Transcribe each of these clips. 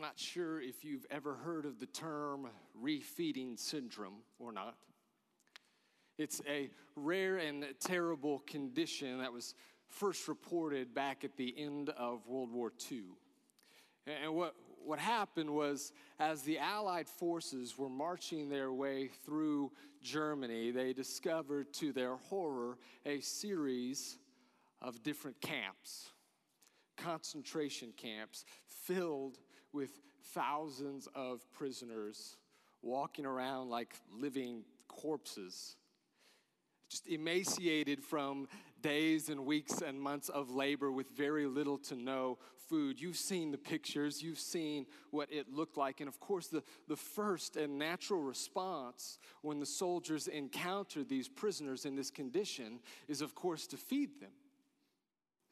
I'm not sure if you've ever heard of the term refeeding syndrome or not. It's a rare and terrible condition that was first reported back at the end of World War II. And what, what happened was, as the Allied forces were marching their way through Germany, they discovered to their horror a series of different camps, concentration camps filled with thousands of prisoners walking around like living corpses, just emaciated from days and weeks and months of labor with very little to no food. You've seen the pictures, you've seen what it looked like. And of course, the, the first and natural response when the soldiers encounter these prisoners in this condition is, of course, to feed them.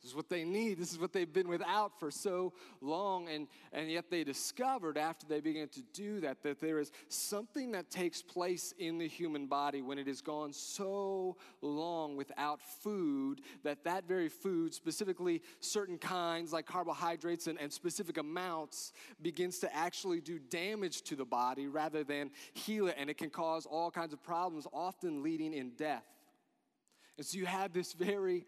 This is what they need. This is what they've been without for so long. And, and yet they discovered after they began to do that that there is something that takes place in the human body when it has gone so long without food that that very food, specifically certain kinds like carbohydrates and, and specific amounts, begins to actually do damage to the body rather than heal it. And it can cause all kinds of problems, often leading in death. And so you have this very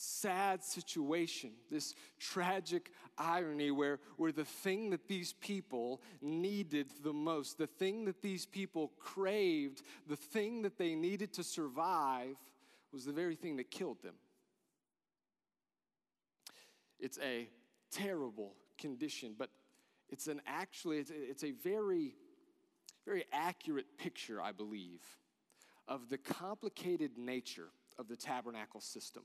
sad situation, this tragic irony where, where the thing that these people needed the most, the thing that these people craved, the thing that they needed to survive, was the very thing that killed them. It's a terrible condition, but it's an actually, it's it's a very, very accurate picture, I believe, of the complicated nature of the tabernacle system.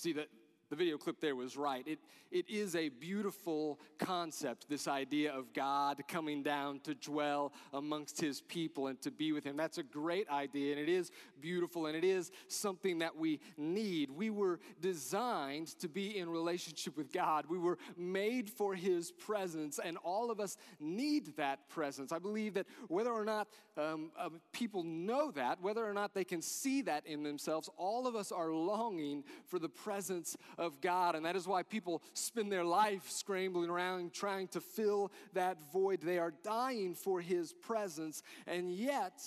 See, that the video clip there was right. It, it is a beautiful concept, this idea of God coming down to dwell amongst his people and to be with him. That's a great idea, and it is beautiful, and it is something that we need. We were designed to be in relationship with God, we were made for his presence, and all of us need that presence. I believe that whether or not um, uh, people know that, whether or not they can see that in themselves, all of us are longing for the presence of God. And that is why people spend their life scrambling around trying to fill that void. They are dying for His presence. And yet,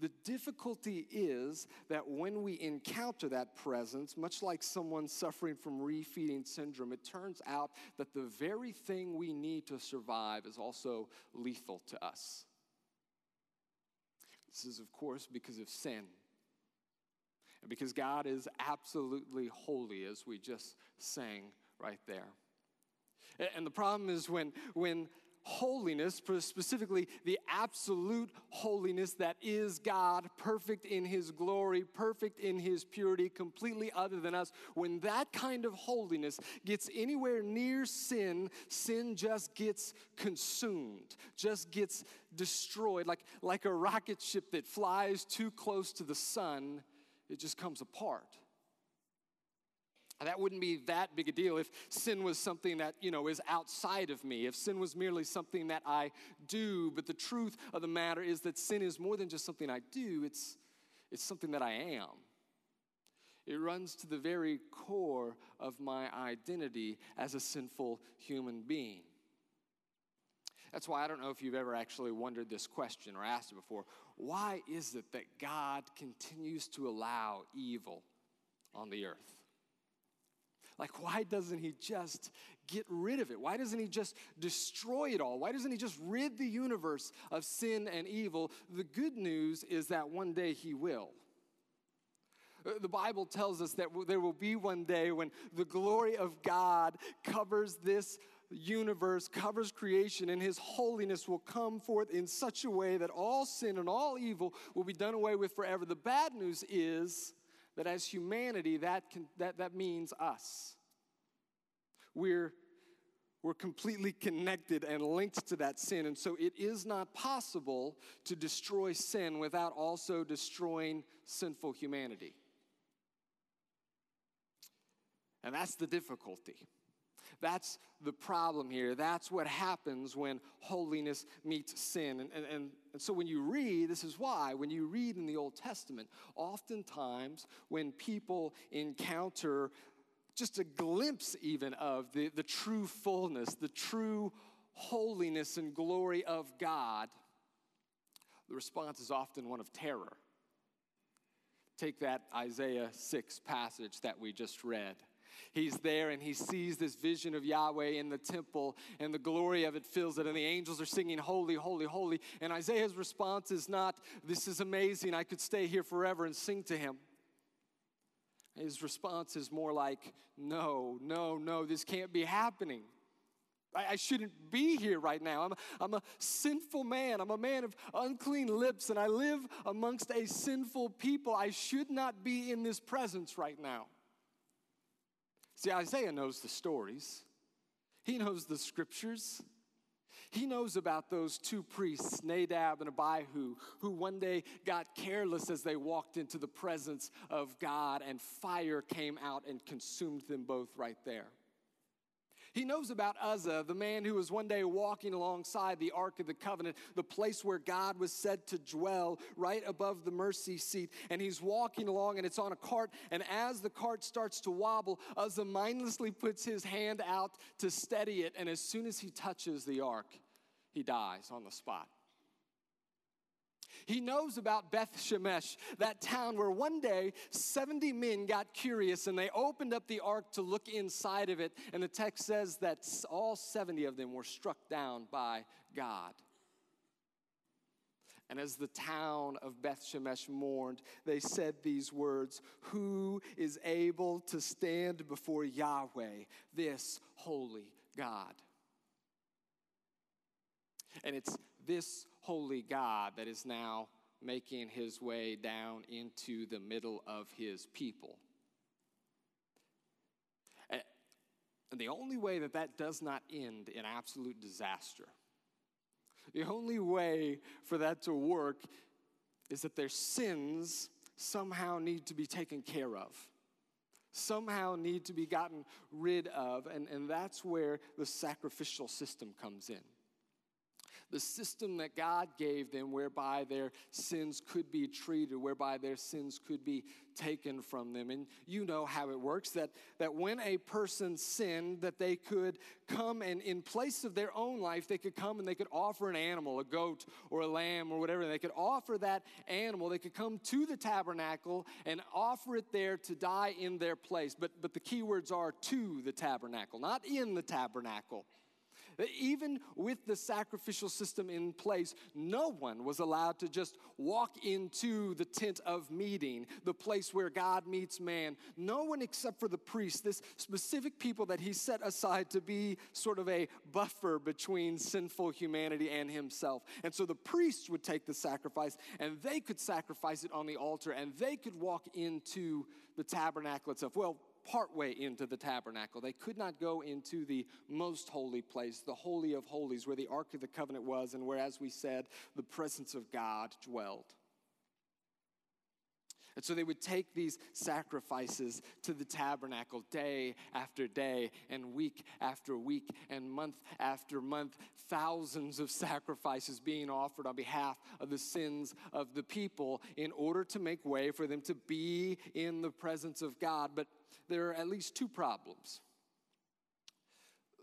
the difficulty is that when we encounter that presence, much like someone suffering from refeeding syndrome, it turns out that the very thing we need to survive is also lethal to us. This is, of course, because of sin. Because God is absolutely holy, as we just sang right there. And the problem is when, when holiness, specifically the absolute holiness that is God, perfect in His glory, perfect in His purity, completely other than us, when that kind of holiness gets anywhere near sin, sin just gets consumed, just gets destroyed. Like, like a rocket ship that flies too close to the sun it just comes apart. That wouldn't be that big a deal if sin was something that, you know, is outside of me, if sin was merely something that I do. But the truth of the matter is that sin is more than just something I do, it's, it's something that I am. It runs to the very core of my identity as a sinful human being. That's why I don't know if you've ever actually wondered this question or asked it before. Why is it that God continues to allow evil on the earth? Like, why doesn't He just get rid of it? Why doesn't He just destroy it all? Why doesn't He just rid the universe of sin and evil? The good news is that one day He will. Uh, the Bible tells us that there will be one day when the glory of God covers this universe, covers creation, and his holiness will come forth in such a way that all sin and all evil will be done away with forever. The bad news is that as humanity, that, can, that, that means us. We're, we're completely connected and linked to that sin. And so it is not possible to destroy sin without also destroying sinful humanity. And that's the difficulty. That's the problem here. That's what happens when holiness meets sin. And, and, and, and, so when you read, this is why, when you read in the Old Testament, oftentimes when people encounter just a glimpse even of the, the true fullness, the true holiness and glory of God, the response is often one of terror. Take that Isaiah 6 passage that we just read. He's there and he sees this vision of Yahweh in the temple, and the glory of it fills it, and the angels are singing, Holy, Holy, Holy. And Isaiah's response is not, This is amazing, I could stay here forever and sing to him. His response is more like, No, no, no, this can't be happening. I, shouldn't be here right now. I'm, I'm a sinful man. I'm a man of unclean lips, and I live amongst a sinful people. I should not be in this presence right now. See, Isaiah knows the stories, he knows the scriptures. He knows about those two priests, Nadab and Abihu, who one day got careless as they walked into the presence of God, and fire came out and consumed them both right there. He knows about Uzzah, the man who was one day walking alongside the Ark of the Covenant, the place where God was said to dwell, right above the mercy seat. And he's walking along and it's on a cart. And as the cart starts to wobble, Uzzah mindlessly puts his hand out to steady it. And as soon as he touches the ark, he dies on the spot. He knows about Beth Shemesh, that town where one day 70 men got curious and they opened up the ark to look inside of it. And the text says that all 70 of them were struck down by God. And as the town of Beth Shemesh mourned, they said these words Who is able to stand before Yahweh, this holy God? And it's this holy God that is now making his way down into the middle of his people. And the only way that that does not end in absolute disaster, the only way for that to work is that their sins somehow need to be taken care of somehow need to be gotten rid of, and, and that's where the sacrificial system comes in the system that God gave them whereby their sins could be treated, whereby their sins could be taken from them. And you know how it works that, that when a person sinned, that they could come and in place of their own life, they could come and they could offer an animal, a goat or a lamb or whatever. They could offer that animal. They could come to the tabernacle and offer it there to die in their place. But, but the key words are to the tabernacle, not in the tabernacle. Even with the sacrificial system in place, no one was allowed to just walk into the tent of meeting, the place where God meets man. No one except for the priest, this specific people that he set aside to be sort of a buffer between sinful humanity and himself. And so the priests would take the sacrifice and they could sacrifice it on the altar and they could walk into the tabernacle itself. Well, partway into the tabernacle. They could not go into the most holy place, the Holy of Holies, where the Ark of the Covenant was, and where, as we said, the presence of God dwelled. And so they would take these sacrifices to the tabernacle day after day, and week after week, and month after month. Thousands of sacrifices being offered on behalf of the sins of the people in order to make way for them to be in the presence of God. But there are at least two problems.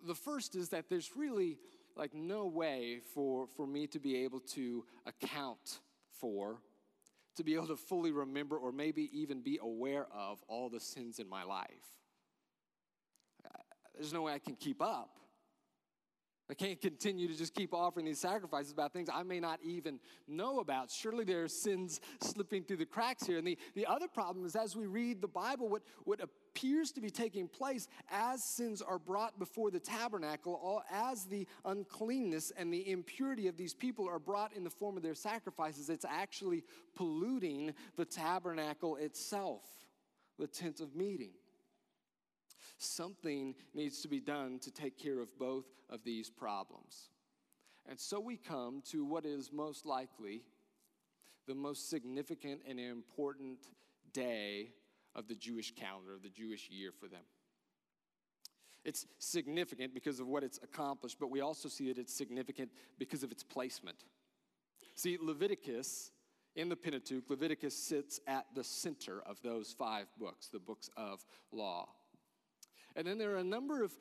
The first is that there's really like no way for, for me to be able to account for, to be able to fully remember, or maybe even be aware of all the sins in my life. Uh, there's no way I can keep up. I can't continue to just keep offering these sacrifices about things I may not even know about. Surely there are sins slipping through the cracks here. And the, the other problem is as we read the Bible, what, what appears to be taking place as sins are brought before the tabernacle, all, as the uncleanness and the impurity of these people are brought in the form of their sacrifices, it's actually polluting the tabernacle itself, the tent of meeting. Something needs to be done to take care of both of these problems. And so we come to what is most likely the most significant and important day of the Jewish calendar, of the Jewish year for them. It's significant because of what it's accomplished, but we also see that it's significant because of its placement. See, Leviticus in the Pentateuch, Leviticus sits at the center of those five books, the books of law And then there are a number of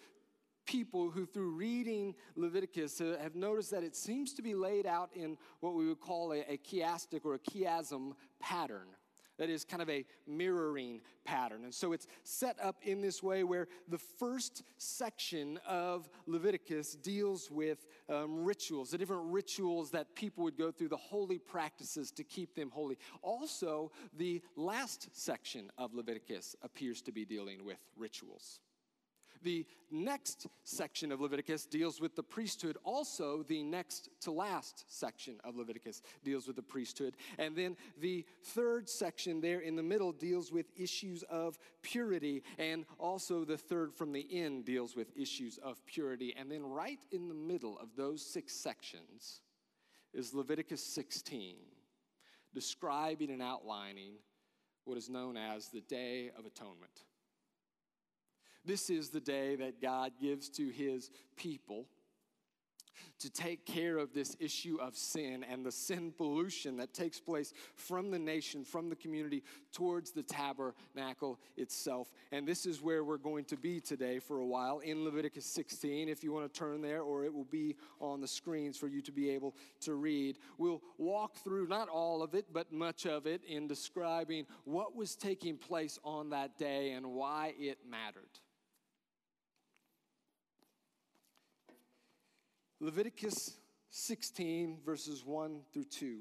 people who, through reading Leviticus, uh, have noticed that it seems to be laid out in what we would call a, a chiastic or a chiasm pattern. That is kind of a mirroring pattern. And so it's set up in this way where the first section of Leviticus deals with um, rituals, the different rituals that people would go through, the holy practices to keep them holy. Also, the last section of Leviticus appears to be dealing with rituals. The next section of Leviticus deals with the priesthood. Also, the next to last section of Leviticus deals with the priesthood. And then the third section there in the middle deals with issues of purity. And also, the third from the end deals with issues of purity. And then, right in the middle of those six sections is Leviticus 16, describing and outlining what is known as the Day of Atonement. This is the day that God gives to his people to take care of this issue of sin and the sin pollution that takes place from the nation, from the community, towards the tabernacle itself. And this is where we're going to be today for a while in Leviticus 16, if you want to turn there, or it will be on the screens for you to be able to read. We'll walk through not all of it, but much of it in describing what was taking place on that day and why it mattered. Leviticus 16, verses 1 through 2.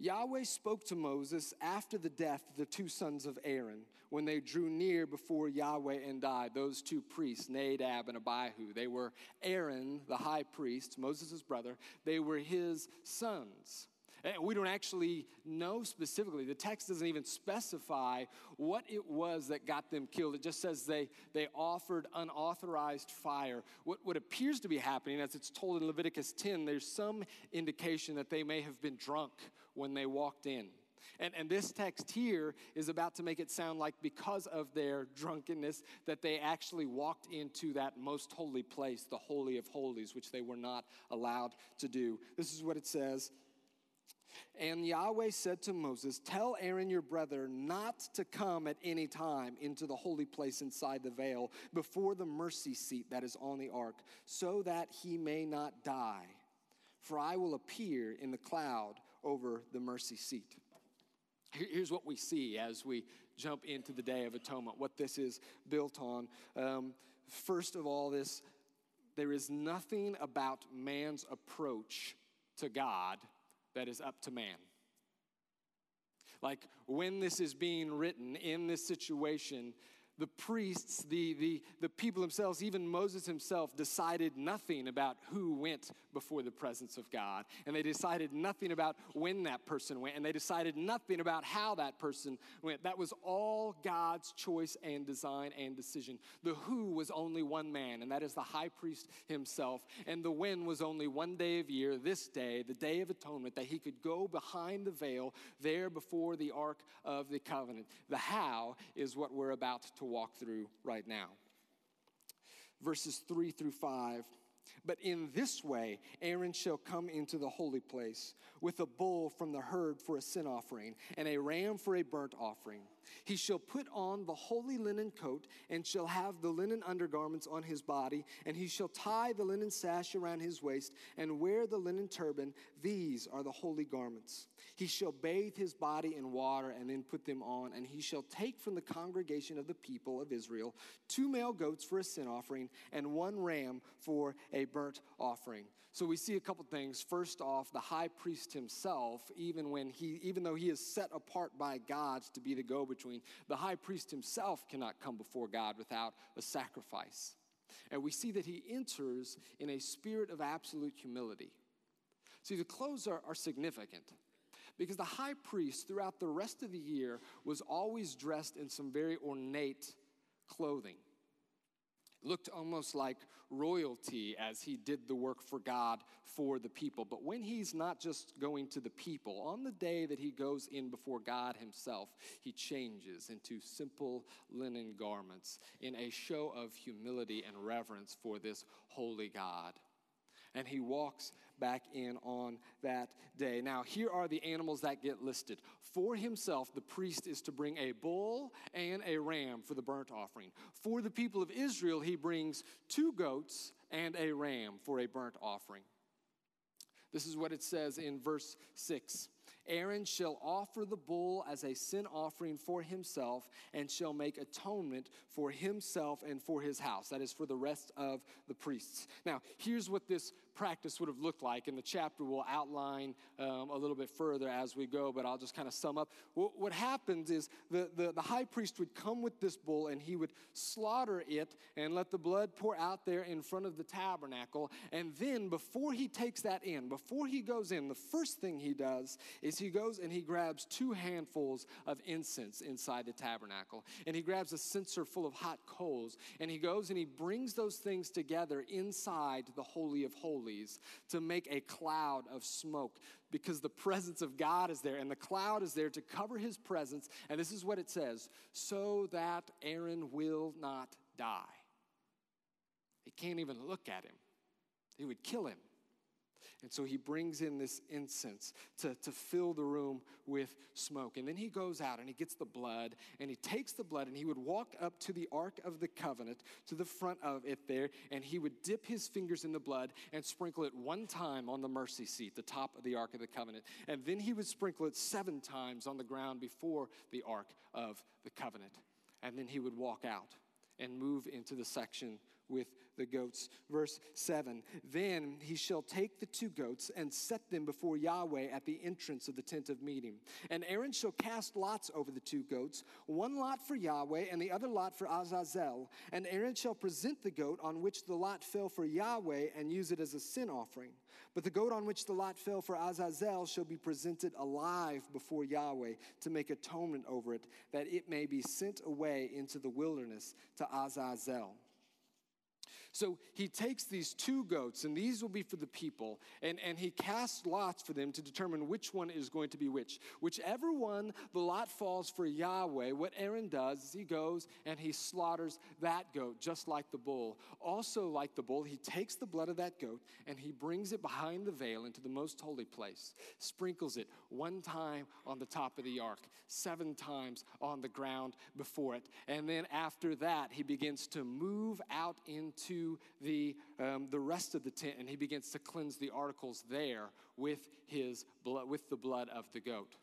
Yahweh spoke to Moses after the death of the two sons of Aaron when they drew near before Yahweh and died, those two priests, Nadab and Abihu. They were Aaron, the high priest, Moses' brother. They were his sons. And we don't actually know specifically. The text doesn't even specify what it was that got them killed. It just says they, they offered unauthorized fire. What, what appears to be happening, as it's told in Leviticus 10, there's some indication that they may have been drunk when they walked in. And, and this text here is about to make it sound like because of their drunkenness, that they actually walked into that most holy place, the Holy of Holies, which they were not allowed to do. This is what it says and Yahweh said to Moses, Tell Aaron your brother not to come at any time into the holy place inside the veil before the mercy seat that is on the ark, so that he may not die. For I will appear in the cloud over the mercy seat. Here's what we see as we jump into the Day of Atonement, what this is built on. Um, first of all, this there is nothing about man's approach to God that is up to man. Like when this is being written in this situation, the priests, the, the, the people themselves, even Moses himself, decided nothing about who went before the presence of God. And they decided nothing about when that person went. And they decided nothing about how that person went. That was all God's choice and design and decision. The who was only one man, and that is the high priest himself. And the when was only one day of year, this day, the day of atonement, that he could go behind the veil there before the ark of the covenant. The how is what we're about to walk through right now. Verses 3 through 5. But in this way, Aaron shall come into the holy place with a bull from the herd for a sin offering and a ram for a burnt offering. He shall put on the holy linen coat and shall have the linen undergarments on his body, and he shall tie the linen sash around his waist and wear the linen turban. These are the holy garments. He shall bathe his body in water and then put them on, and he shall take from the congregation of the people of Israel two male goats for a sin offering and one ram for a burnt offering. So we see a couple things. First off, the high priest himself, even when he even though he is set apart by God to be the go-between, the high priest himself cannot come before God without a sacrifice. And we see that he enters in a spirit of absolute humility. See, the clothes are, are significant because the high priest, throughout the rest of the year, was always dressed in some very ornate clothing looked almost like royalty as he did the work for God for the people. But when he's not just going to the people, on the day that he goes in before God himself, he changes into simple linen garments in a show of humility and reverence for this holy God. And he walks back in on that day. Now, here are the animals that get listed. For himself, the priest is to bring a bull and a ram for the burnt offering. For the people of Israel, he brings two goats and a ram for a burnt offering. This is what it says in verse 6. Aaron shall offer the bull as a sin offering for himself and shall make atonement for himself and for his house. That is for the rest of the priests. Now, here's what this practice would have looked like, and the chapter will outline um, a little bit further as we go, but I'll just kind of sum up. What, happens is the, the, the high priest would come with this bull and he would slaughter it and let the blood pour out there in front of the tabernacle. And then, before he takes that in, before he goes in, the first thing he does is he goes and he grabs two handfuls of incense inside the tabernacle. And he grabs a censer full of hot coals. And he goes and he brings those things together inside the Holy of Holies to make a cloud of smoke because the presence of God is there and the cloud is there to cover his presence. And this is what it says so that Aaron will not die. He can't even look at him, he would kill him. And so he brings in this incense to, to fill the room with smoke. And then he goes out and he gets the blood and he takes the blood and he would walk up to the Ark of the Covenant, to the front of it there, and he would dip his fingers in the blood and sprinkle it one time on the mercy seat, the top of the Ark of the Covenant. And then he would sprinkle it seven times on the ground before the Ark of the Covenant. And then he would walk out and move into the section with the goats. Verse 7 Then he shall take the two goats and set them before Yahweh at the entrance of the tent of meeting. And Aaron shall cast lots over the two goats, one lot for Yahweh and the other lot for Azazel. And Aaron shall present the goat on which the lot fell for Yahweh and use it as a sin offering. But the goat on which the lot fell for Azazel shall be presented alive before Yahweh to make atonement over it, that it may be sent away into the wilderness to Azazel. So he takes these two goats, and these will be for the people, and, and he casts lots for them to determine which one is going to be which. Whichever one the lot falls for Yahweh, what Aaron does is he goes and he slaughters that goat, just like the bull. Also, like the bull, he takes the blood of that goat and he brings it behind the veil into the most holy place, sprinkles it one time on the top of the ark, seven times on the ground before it. And then after that, he begins to move out into the, um, the rest of the tent and he begins to cleanse the articles there with his blood, with the blood of the goat.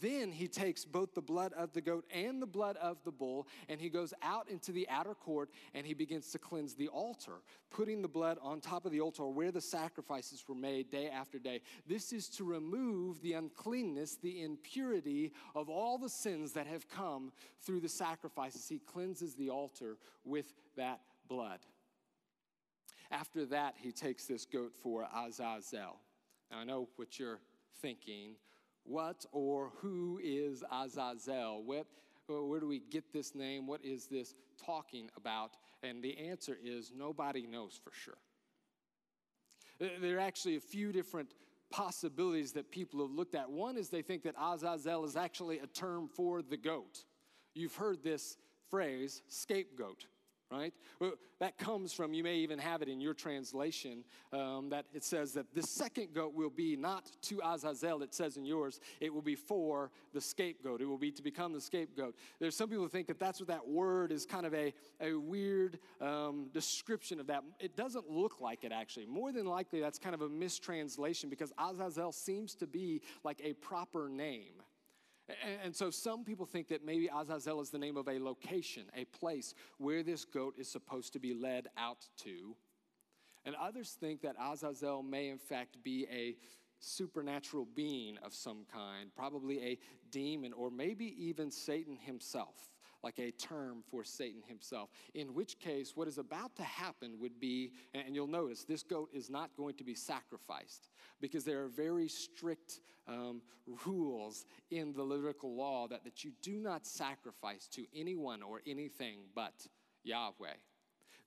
Then he takes both the blood of the goat and the blood of the bull, and he goes out into the outer court and he begins to cleanse the altar, putting the blood on top of the altar where the sacrifices were made day after day. This is to remove the uncleanness, the impurity of all the sins that have come through the sacrifices. He cleanses the altar with that blood. After that, he takes this goat for Azazel. Now, I know what you're thinking. What or who is Azazel? What, where do we get this name? What is this talking about? And the answer is nobody knows for sure. There are actually a few different possibilities that people have looked at. One is they think that Azazel is actually a term for the goat. You've heard this phrase, scapegoat right? Well, that comes from, you may even have it in your translation, um, that it says that the second goat will be not to Azazel, it says in yours, it will be for the scapegoat. It will be to become the scapegoat. There's some people who think that that's what that word is kind of a, a weird um, description of that. It doesn't look like it actually. More than likely, that's kind of a mistranslation because Azazel seems to be like a proper name. And, so some people think that maybe Azazel is the name of a location, a place where this goat is supposed to be led out to. And others think that Azazel may, in fact, be a supernatural being of some kind, probably a demon, or maybe even Satan himself like a term for Satan himself. In which case, what is about to happen would be, and you'll notice, this goat is not going to be sacrificed because there are very strict um, rules in the Levitical law that, that you do not sacrifice to anyone or anything but Yahweh.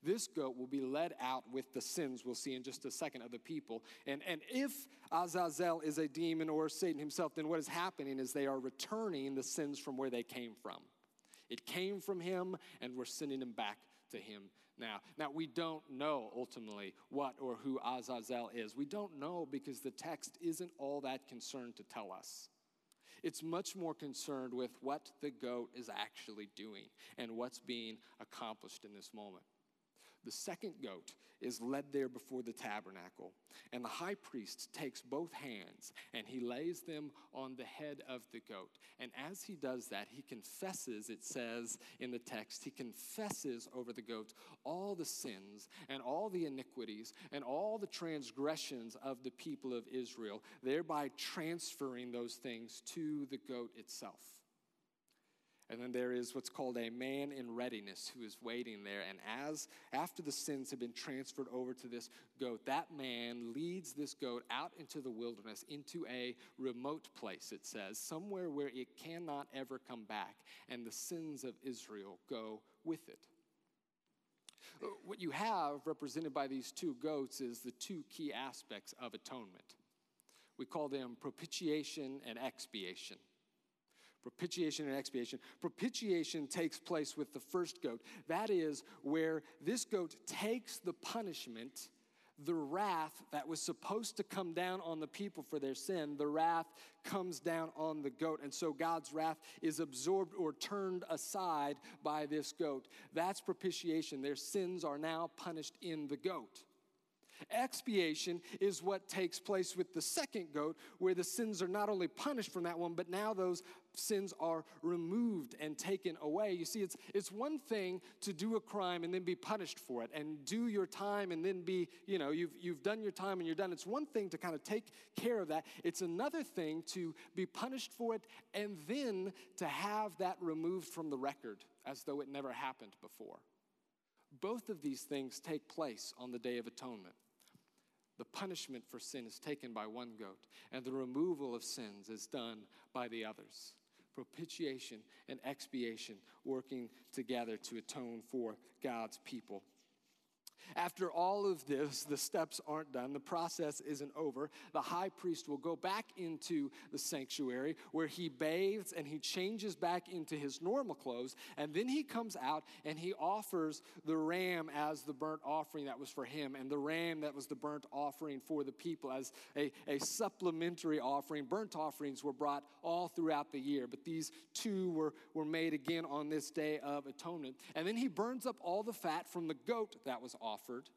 This goat will be led out with the sins, we'll see in just a second, of the people. And, and if Azazel is a demon or Satan himself, then what is happening is they are returning the sins from where they came from. It came from him, and we're sending him back to him now. Now, we don't know ultimately what or who Azazel is. We don't know because the text isn't all that concerned to tell us. It's much more concerned with what the goat is actually doing and what's being accomplished in this moment. The second goat is led there before the tabernacle, and the high priest takes both hands and he lays them on the head of the goat. And as he does that, he confesses, it says in the text, he confesses over the goat all the sins and all the iniquities and all the transgressions of the people of Israel, thereby transferring those things to the goat itself. And then there is what's called a man in readiness who is waiting there. And as after the sins have been transferred over to this goat, that man leads this goat out into the wilderness, into a remote place, it says, somewhere where it cannot ever come back. And the sins of Israel go with it. Uh, what you have represented by these two goats is the two key aspects of atonement. We call them propitiation and expiation. Propitiation and expiation. Propitiation takes place with the first goat. That is where this goat takes the punishment, the wrath that was supposed to come down on the people for their sin, the wrath comes down on the goat. And so God's wrath is absorbed or turned aside by this goat. That's propitiation. Their sins are now punished in the goat. Expiation is what takes place with the second goat, where the sins are not only punished from that one, but now those sins are removed and taken away. You see, it's, it's one thing to do a crime and then be punished for it, and do your time and then be, you know, you've, you've done your time and you're done. It's one thing to kind of take care of that. It's another thing to be punished for it and then to have that removed from the record as though it never happened before. Both of these things take place on the Day of Atonement. The punishment for sin is taken by one goat, and the removal of sins is done by the others. Propitiation and expiation working together to atone for God's people. After all of this, the steps aren't done, the process isn't over. The high priest will go back into the sanctuary where he bathes and he changes back into his normal clothes. And then he comes out and he offers the ram as the burnt offering that was for him, and the ram that was the burnt offering for the people as a, a supplementary offering. Burnt offerings were brought all throughout the year, but these two were, were made again on this day of atonement. And then he burns up all the fat from the goat that was offered offered.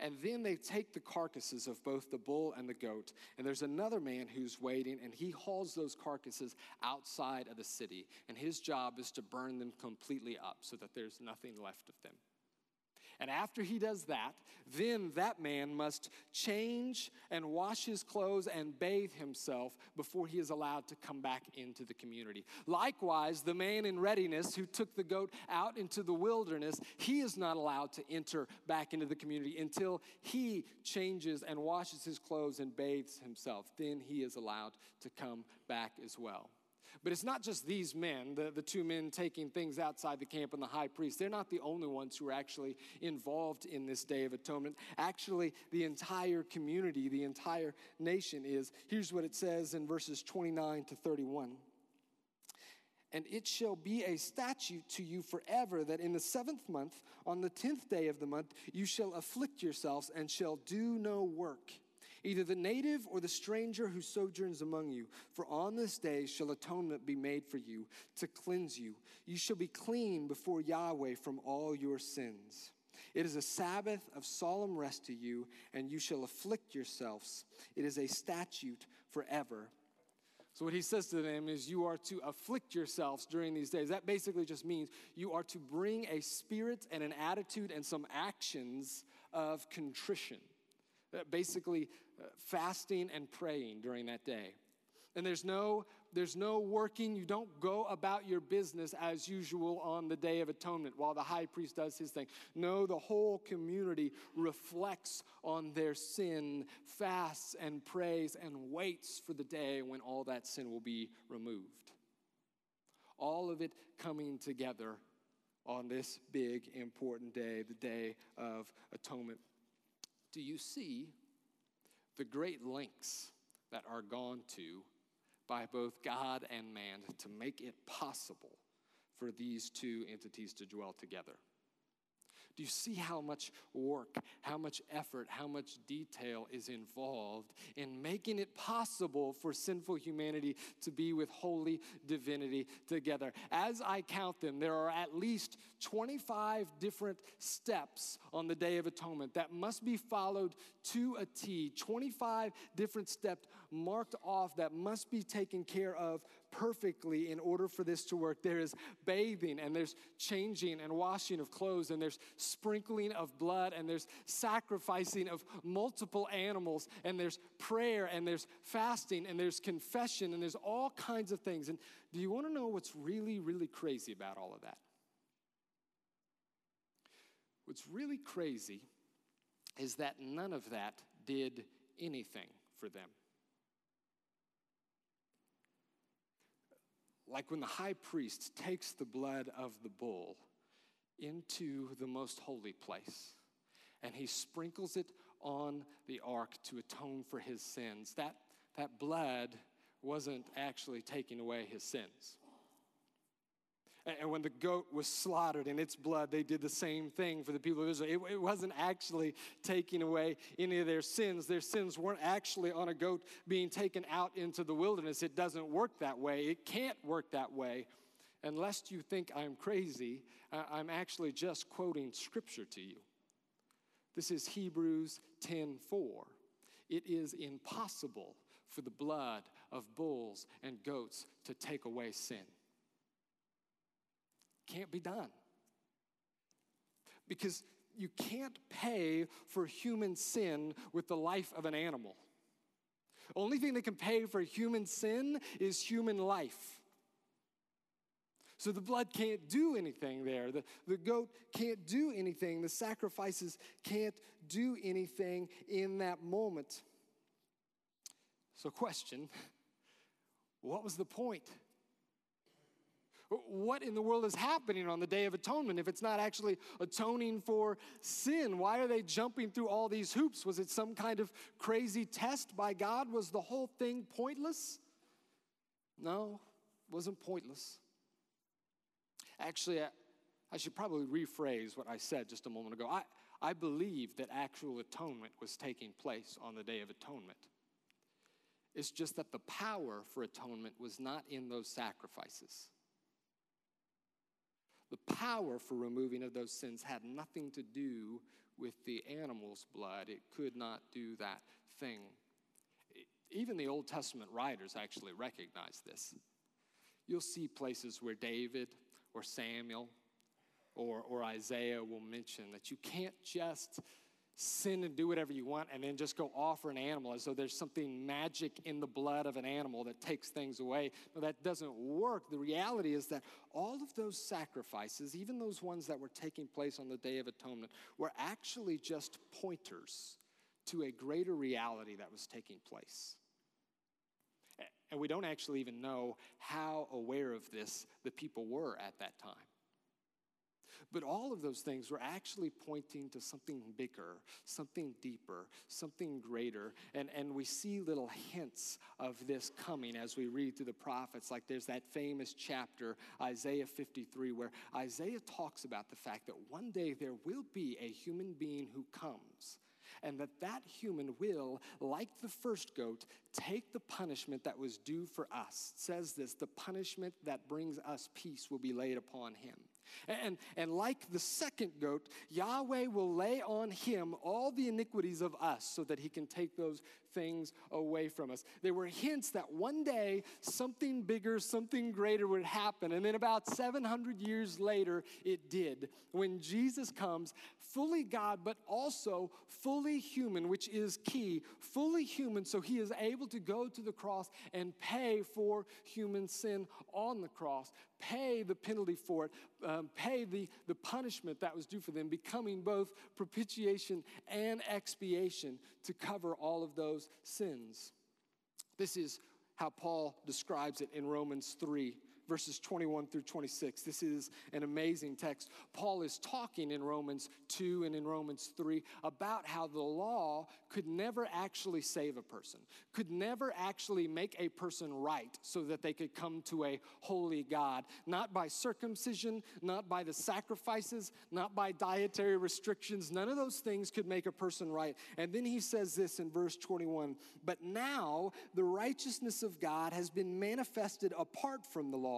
And then they take the carcasses of both the bull and the goat. And there's another man who's waiting, and he hauls those carcasses outside of the city. And his job is to burn them completely up so that there's nothing left of them. And after he does that, then that man must change and wash his clothes and bathe himself before he is allowed to come back into the community. Likewise, the man in readiness who took the goat out into the wilderness, he is not allowed to enter back into the community until he changes and washes his clothes and bathes himself. Then he is allowed to come back as well. But it's not just these men, the, the two men taking things outside the camp and the high priest. They're not the only ones who are actually involved in this Day of Atonement. Actually, the entire community, the entire nation is. Here's what it says in verses 29 to 31. And it shall be a statute to you forever that in the seventh month, on the tenth day of the month, you shall afflict yourselves and shall do no work either the native or the stranger who sojourns among you. For on this day shall atonement be made for you to cleanse you. You shall be clean before Yahweh from all your sins. It is a Sabbath of solemn rest to you, and you shall afflict yourselves. It is a statute forever. So, what he says to them is, You are to afflict yourselves during these days. That basically just means you are to bring a spirit and an attitude and some actions of contrition. Uh, basically, uh, fasting and praying during that day. And there's no there's no working. You don't go about your business as usual on the Day of Atonement while the high priest does his thing. No, the whole community reflects on their sin, fasts and prays, and waits for the day when all that sin will be removed. All of it coming together on this big, important day, the Day of Atonement. Do you see the great lengths that are gone to by both God and man to make it possible for these two entities to dwell together. Do you see how much work, how much effort, how much detail is involved in making it possible for sinful humanity to be with holy divinity together? As I count them, there are at least 25 different steps on the Day of Atonement that must be followed to a T. 25 different steps marked off that must be taken care of perfectly in order for this to work. There is bathing, and there's changing and washing of clothes, and there's sprinkling of blood, and there's sacrificing of multiple animals, and there's prayer, and there's fasting, and there's confession, and there's all kinds of things. And do you want to know what's really, really crazy about all of that? What's really crazy is that none of that did anything for them. Like when the high priest takes the blood of the bull into the most holy place and he sprinkles it on the ark to atone for his sins, that, that blood wasn't actually taking away his sins. And when the goat was slaughtered in its blood, they did the same thing for the people of Israel. It, it, wasn't actually taking away any of their sins. Their sins weren't actually on a goat being taken out into the wilderness. It doesn't work that way. It can't work that way. Unless you think I'm crazy, I'm actually just quoting scripture to you. This is Hebrews 10:4. It is impossible for the blood of bulls and goats to take away sin. Can't be done. Because you can't pay for human sin with the life of an animal. Only thing that can pay for human sin is human life. So the blood can't do anything there. The, the goat can't do anything. The sacrifices can't do anything in that moment. So, question what was the point? What in the world is happening on the Day of Atonement if it's not actually atoning for sin? Why are they jumping through all these hoops? Was it some kind of crazy test by God? Was the whole thing pointless? No, it wasn't pointless. Actually, I, I should probably rephrase what I said just a moment ago. I, I believe that actual atonement was taking place on the Day of Atonement. It's just that the power for atonement was not in those sacrifices. The power for removing of those sins had nothing to do with the animal's blood. It could not do that thing. Even the Old Testament writers actually recognize this. You'll see places where David or Samuel or, or Isaiah will mention that you can't just sin and do whatever you want and then just go offer an animal as though there's something magic in the blood of an animal that takes things away. No, that doesn't work. The reality is that all of those sacrifices, even those ones that were taking place on the Day of Atonement, were actually just pointers to a greater reality that was taking place. And we don't actually even know how aware of this the people were at that time. But all of those things were actually pointing to something bigger, something deeper, something greater. And, and we see little hints of this coming as we read through the prophets. Like there's that famous chapter, Isaiah 53, where Isaiah talks about the fact that one day there will be a human being who comes and that that human will, like the first goat, take the punishment that was due for us. It says this the punishment that brings us peace will be laid upon him. And, and like the second goat, Yahweh will lay on him all the iniquities of us so that he can take those things away from us. There were hints that one day something bigger, something greater would happen. And then about 700 years later, it did. When Jesus comes, fully God, but also fully human, which is key, fully human, so he is able to go to the cross and pay for human sin on the cross, pay the penalty for it, um, pay the, the punishment that was due for them, becoming both propitiation and expiation to cover all of those sins. This is how Paul describes it in Romans 3 verses 21 through 26. This is an amazing text. Paul is talking in Romans 2 and in Romans 3 about how the law could never actually save a person, could never actually make a person right so that they could come to a holy God, not by circumcision, not by the sacrifices, not by dietary restrictions. None of those things could make a person right. And then he says this in verse 21 But now the righteousness of God has been manifested apart from the law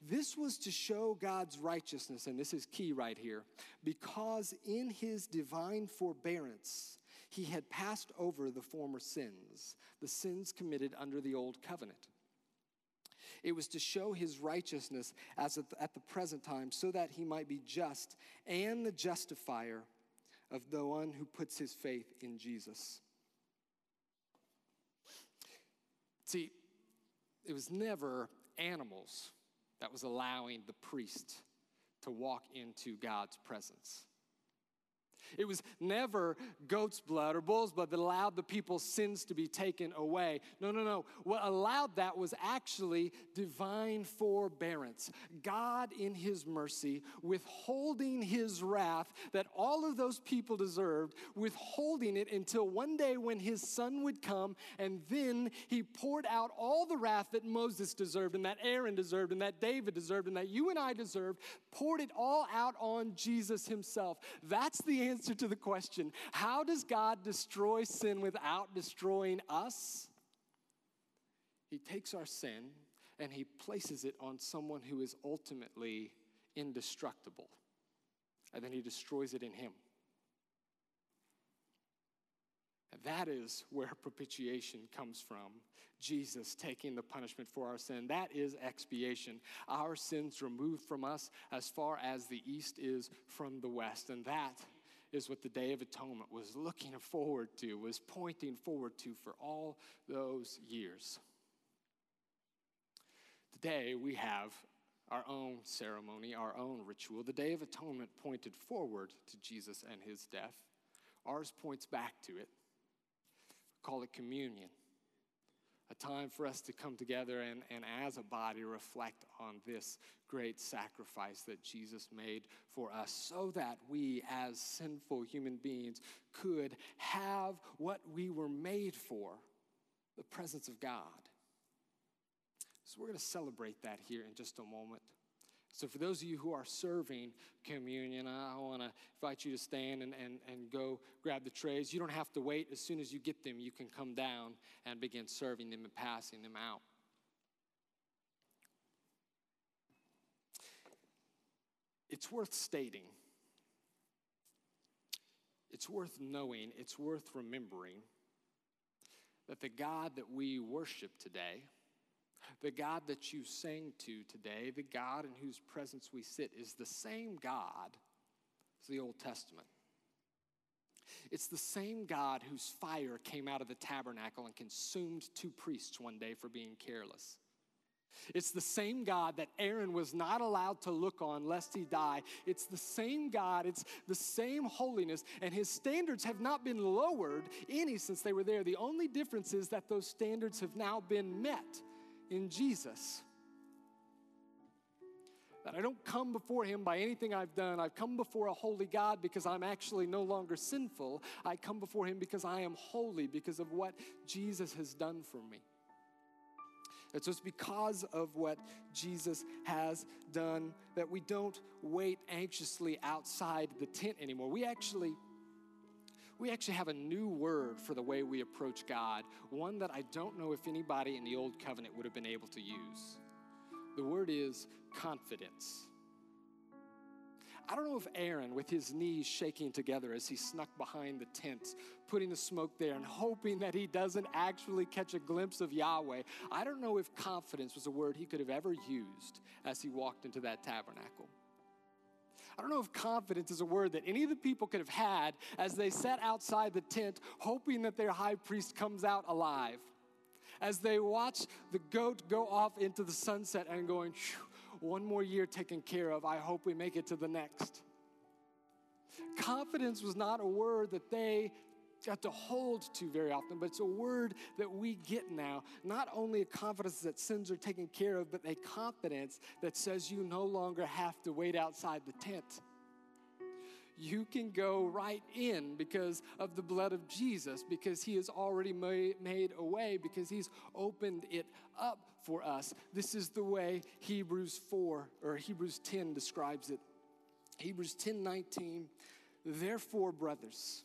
This was to show God's righteousness, and this is key right here, because in his divine forbearance, he had passed over the former sins, the sins committed under the old covenant. It was to show his righteousness as at the present time, so that he might be just and the justifier of the one who puts his faith in Jesus. See, it was never animals that was allowing the priest to walk into God's presence. It was never goat's blood or bull's blood that allowed the people's sins to be taken away. No, no, no. What allowed that was actually divine forbearance. God, in His mercy, withholding His wrath that all of those people deserved, withholding it until one day when His Son would come, and then He poured out all the wrath that Moses deserved, and that Aaron deserved, and that David deserved, and that you and I deserved, poured it all out on Jesus Himself. That's the answer answer to the question how does God destroy sin without destroying us? He takes our sin and he places it on someone who is ultimately indestructible. And then he destroys it in him. And that is where propitiation comes from. Jesus taking the punishment for our sin. That is expiation. Our sins removed from us as far as the east is from the west. And that is what the Day of Atonement was looking forward to, was pointing forward to for all those years. Today, we have our own ceremony, our own ritual. The Day of Atonement pointed forward to Jesus and his death, ours points back to it. We Call it communion a time for us to come together and, and as a body reflect on this great sacrifice that Jesus made for us so that we, as sinful human beings, could have what we were made for the presence of God. So, we're going to celebrate that here in just a moment. So, for those of you who are serving communion, I want to invite you to stand and, and, and go grab the trays. You don't have to wait. As soon as you get them, you can come down and begin serving them and passing them out. It's worth stating, it's worth knowing, it's worth remembering that the God that we worship today the God that you sang to today, the God in whose presence we sit, is the same God as the Old Testament. It's the same God whose fire came out of the tabernacle and consumed two priests one day for being careless. It's the same God that Aaron was not allowed to look on lest he die. It's the same God, it's the same holiness, and his standards have not been lowered any since they were there. The only difference is that those standards have now been met in Jesus. That I don't come before Him by anything I've done. I've come before a holy God because I'm actually no longer sinful. I come before Him because I am holy because of what Jesus has done for me. It's just because of what Jesus has done that we don't wait anxiously outside the tent anymore. We actually we actually have a new word for the way we approach God, one that I don't know if anybody in the Old Covenant would have been able to use. The word is confidence. I don't know if Aaron, with his knees shaking together as he snuck behind the tent, putting the smoke there and hoping that he doesn't actually catch a glimpse of Yahweh, I don't know if confidence was a word he could have ever used as he walked into that tabernacle. I don't know if confidence is a word that any of the people could have had as they sat outside the tent, hoping that their high priest comes out alive. As they watch the goat go off into the sunset and going, one more year taken care of, I hope we make it to the next. Confidence was not a word that they got to hold to very often, but it's a word that we get now. Not only a confidence that sins are taken care of, but a confidence that says you no longer have to wait outside the tent. You can go right in because of the blood of Jesus, because he has already made a way, because he's opened it up for us. This is the way Hebrews 4 or Hebrews 10 describes it. Hebrews 10 19. Therefore, brothers,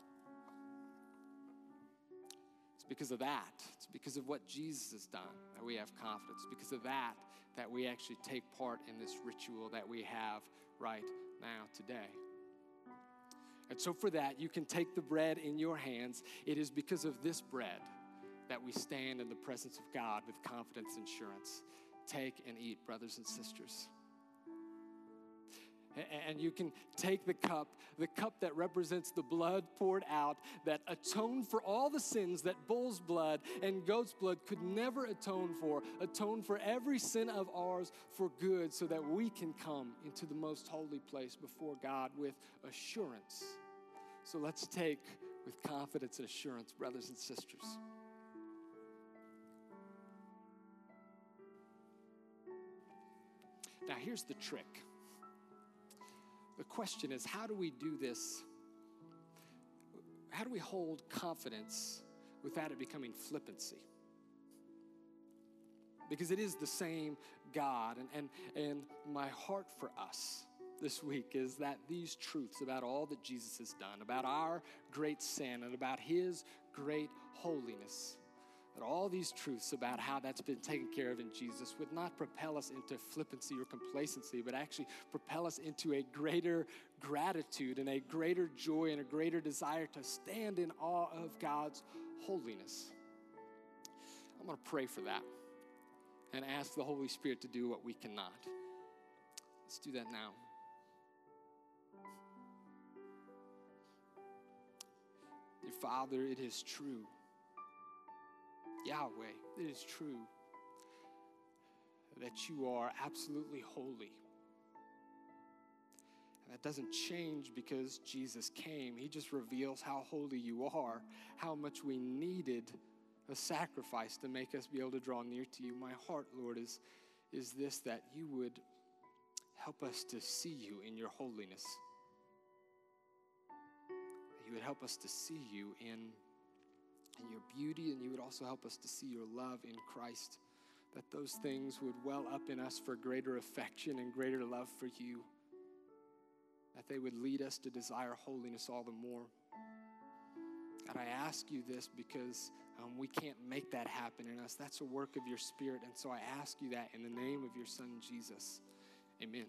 because of that. It's because of what Jesus has done that we have confidence. Because of that, that we actually take part in this ritual that we have right now today. And so, for that, you can take the bread in your hands. It is because of this bread that we stand in the presence of God with confidence and assurance. Take and eat, brothers and sisters. And you can take the cup, the cup that represents the blood poured out that atoned for all the sins that bull's blood and goat's blood could never atone for, atone for every sin of ours for good, so that we can come into the most holy place before God with assurance. So let's take with confidence and assurance, brothers and sisters. Now, here's the trick. The question is how do we do this? How do we hold confidence without it becoming flippancy? Because it is the same God. And, and, and my heart for us this week is that these truths about all that Jesus has done, about our great sin, and about his great holiness, that all these truths about how that's been taken care of in Jesus would not propel us into flippancy or complacency, but actually propel us into a greater gratitude and a greater joy and a greater desire to stand in awe of God's holiness. I'm going to pray for that and ask the Holy Spirit to do what we cannot. Let's do that now. Dear Father, it is true Yahweh, it is true that you are absolutely holy. And that doesn't change because Jesus came. He just reveals how holy you are, how much we needed a sacrifice to make us be able to draw near to you. My heart, Lord, is, is this that you would help us to see you in your holiness. You would help us to see you in and your beauty, and you would also help us to see your love in Christ. That those things would well up in us for greater affection and greater love for you. That they would lead us to desire holiness all the more. God, I ask you this because um, we can't make that happen in us. That's a work of your Spirit. And so I ask you that in the name of your Son, Jesus. Amen.